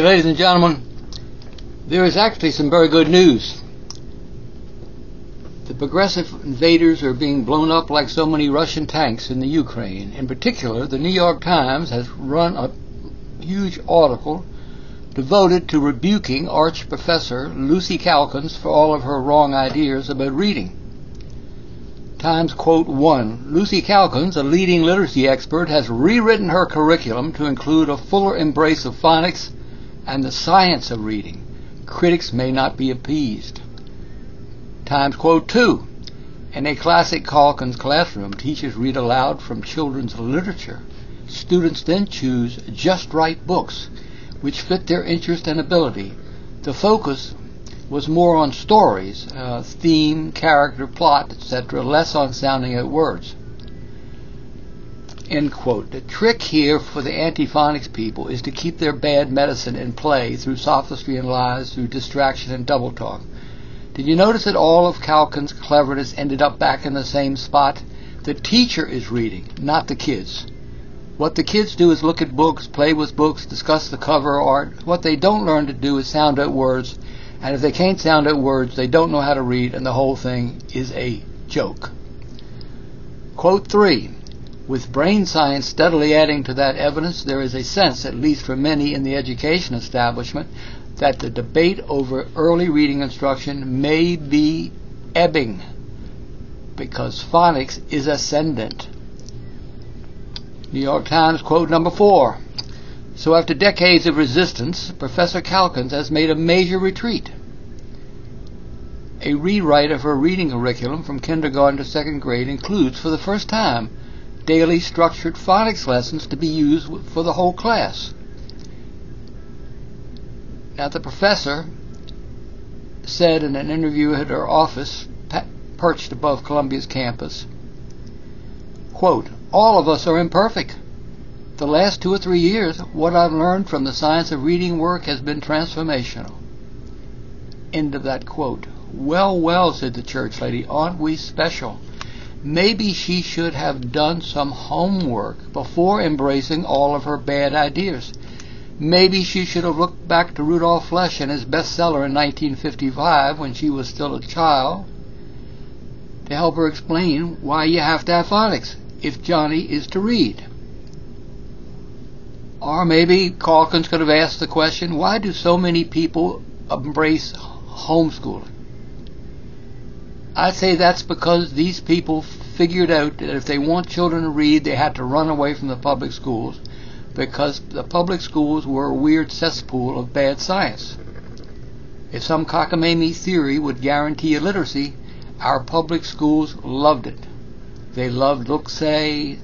Ladies and gentlemen, there is actually some very good news. The progressive invaders are being blown up like so many Russian tanks in the Ukraine. In particular, the New York Times has run a huge article devoted to rebuking Arch Professor Lucy Calkins for all of her wrong ideas about reading. Times quote 1. Lucy Calkins, a leading literacy expert, has rewritten her curriculum to include a fuller embrace of phonics and the science of reading. Critics may not be appeased. Times quote 2. In a classic Calkins classroom, teachers read aloud from children's literature. Students then choose just right books which fit their interest and ability. The focus was more on stories, uh, theme, character, plot, etc., less on sounding out words. End quote. The trick here for the antiphonics people is to keep their bad medicine in play through sophistry and lies, through distraction and double talk. Did you notice that all of Calkins' cleverness ended up back in the same spot? The teacher is reading, not the kids. What the kids do is look at books, play with books, discuss the cover art. What they don't learn to do is sound out words and if they can't sound out words, they don't know how to read, and the whole thing is a joke. Quote 3 With brain science steadily adding to that evidence, there is a sense, at least for many in the education establishment, that the debate over early reading instruction may be ebbing because phonics is ascendant. New York Times quote number 4 so after decades of resistance, Professor Calkins has made a major retreat. A rewrite of her reading curriculum from kindergarten to second grade includes, for the first time, daily structured phonics lessons to be used for the whole class. Now, the professor said in an interview at her office, perched above Columbia's campus, quote, All of us are imperfect the last two or three years, what I've learned from the science of reading work has been transformational. End of that quote. Well, well, said the church lady, aren't we special? Maybe she should have done some homework before embracing all of her bad ideas. Maybe she should have looked back to Rudolf Flesch and his bestseller in 1955 when she was still a child to help her explain why you have to have phonics if Johnny is to read. Or maybe Calkins could have asked the question, why do so many people embrace homeschooling? I say that's because these people figured out that if they want children to read, they had to run away from the public schools because the public schools were a weird cesspool of bad science. If some cockamamie theory would guarantee illiteracy, our public schools loved it. They loved look-say,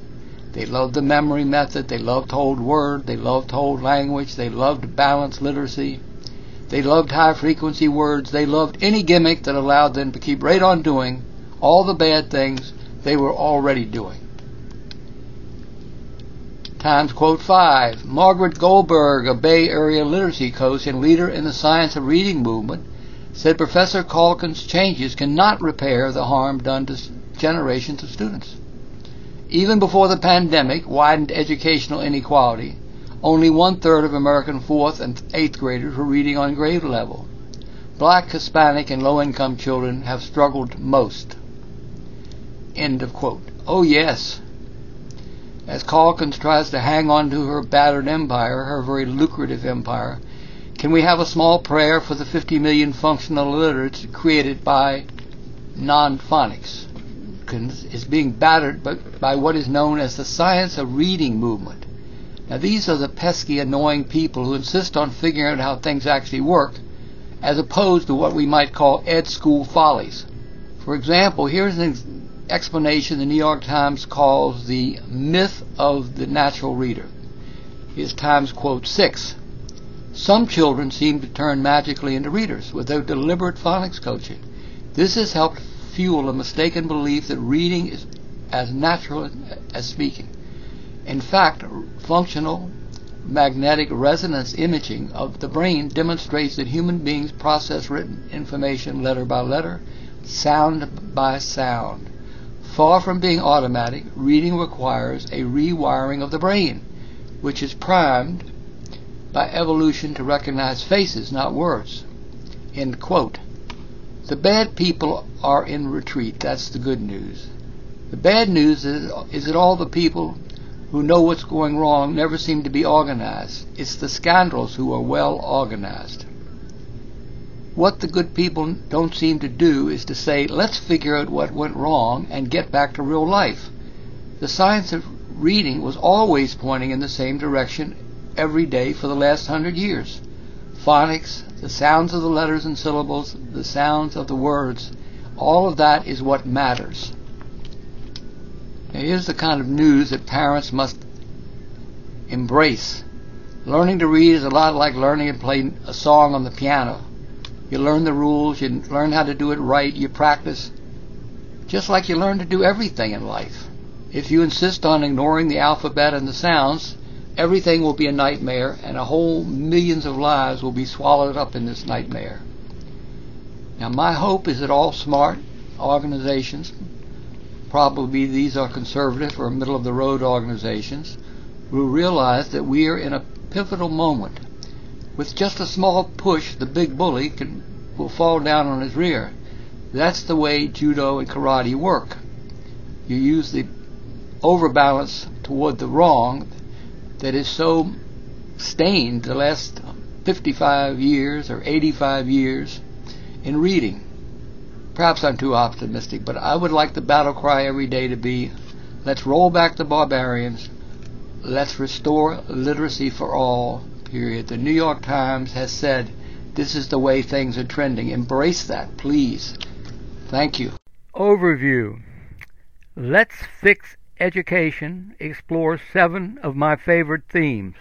they loved the memory method. They loved whole word. They loved whole language. They loved balanced literacy. They loved high frequency words. They loved any gimmick that allowed them to keep right on doing all the bad things they were already doing. Times quote 5. Margaret Goldberg, a Bay Area literacy coach and leader in the science of reading movement, said Professor Calkins' changes cannot repair the harm done to generations of students. Even before the pandemic widened educational inequality, only one third of American fourth and eighth graders were reading on grade level. Black, Hispanic, and low income children have struggled most. End of quote. Oh, yes. As Calkins tries to hang on to her battered empire, her very lucrative empire, can we have a small prayer for the 50 million functional illiterates created by non phonics? is being battered by, by what is known as the science of reading movement. Now, these are the pesky, annoying people who insist on figuring out how things actually work, as opposed to what we might call ed school follies. For example, here's an explanation the New York Times calls the myth of the natural reader. Here's Times quote 6. Some children seem to turn magically into readers without deliberate phonics coaching. This has helped fuel a mistaken belief that reading is as natural as speaking. In fact, functional magnetic resonance imaging of the brain demonstrates that human beings process written information letter by letter, sound by sound. Far from being automatic, reading requires a rewiring of the brain, which is primed by evolution to recognize faces, not words. End quote. The bad people are in retreat. That's the good news. The bad news is, is that all the people who know what's going wrong never seem to be organized. It's the scoundrels who are well organized. What the good people don't seem to do is to say, let's figure out what went wrong and get back to real life. The science of reading was always pointing in the same direction every day for the last hundred years. Phonics, the sounds of the letters and syllables, the sounds of the words, all of that is what matters. Now here's the kind of news that parents must embrace. Learning to read is a lot like learning to play a song on the piano. You learn the rules, you learn how to do it right, you practice, just like you learn to do everything in life. If you insist on ignoring the alphabet and the sounds, everything will be a nightmare and a whole millions of lives will be swallowed up in this nightmare. Now my hope is that all smart organizations, probably these are conservative or middle of the road organizations, will realize that we are in a pivotal moment with just a small push, the big bully can, will fall down on his rear. That's the way judo and karate work. You use the overbalance toward the wrong that is so stained the last 55 years or 85 years in reading. Perhaps I'm too optimistic, but I would like the battle cry every day to be let's roll back the barbarians, let's restore literacy for all, period. The New York Times has said this is the way things are trending. Embrace that, please. Thank you. Overview Let's Fix Education explores seven of my favorite themes.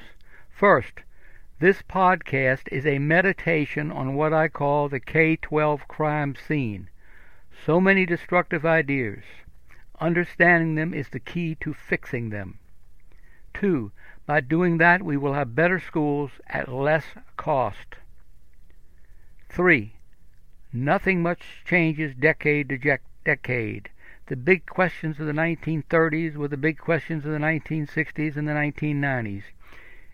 First, this podcast is a meditation on what I call the K 12 crime scene. So many destructive ideas. Understanding them is the key to fixing them. Two, by doing that, we will have better schools at less cost. 3. Nothing much changes decade to decade. The big questions of the 1930s were the big questions of the 1960s and the 1990s.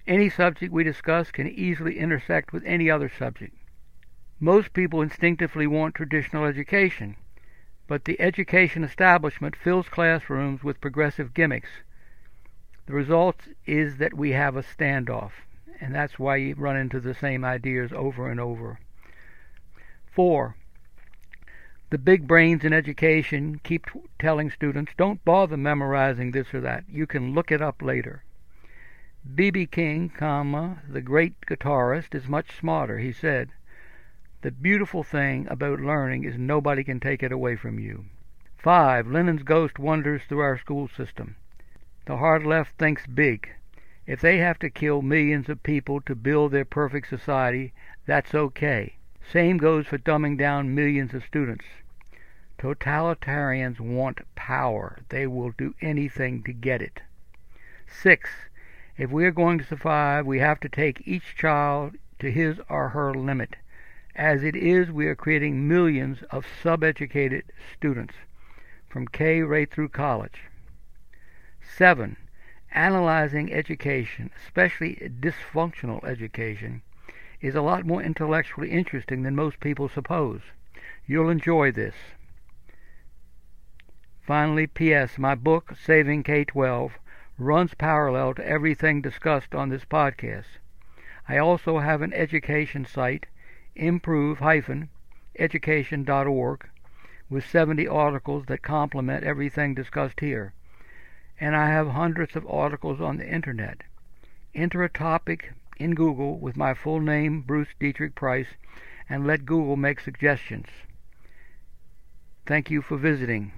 Any subject we discuss can easily intersect with any other subject. Most people instinctively want traditional education, but the education establishment fills classrooms with progressive gimmicks the result is that we have a standoff, and that's why you run into the same ideas over and over. Four, the big brains in education keep telling students don't bother memorizing this or that. You can look it up later. B.B. King, comma, the great guitarist, is much smarter. He said, The beautiful thing about learning is nobody can take it away from you. 5. Lenin's ghost wanders through our school system. The hard left thinks big. If they have to kill millions of people to build their perfect society, that's okay. Same goes for dumbing down millions of students. Totalitarians want power. They will do anything to get it. 6. If we are going to survive, we have to take each child to his or her limit. As it is, we are creating millions of subeducated students, from K right through college. Seven, analyzing education, especially dysfunctional education, is a lot more intellectually interesting than most people suppose. You'll enjoy this. Finally, P.S. My book, Saving K 12, runs parallel to everything discussed on this podcast. I also have an education site, improve-education.org, with 70 articles that complement everything discussed here and I have hundreds of articles on the internet. Enter a topic in Google with my full name, Bruce Deitrick Price, and let Google make suggestions. Thank you for visiting.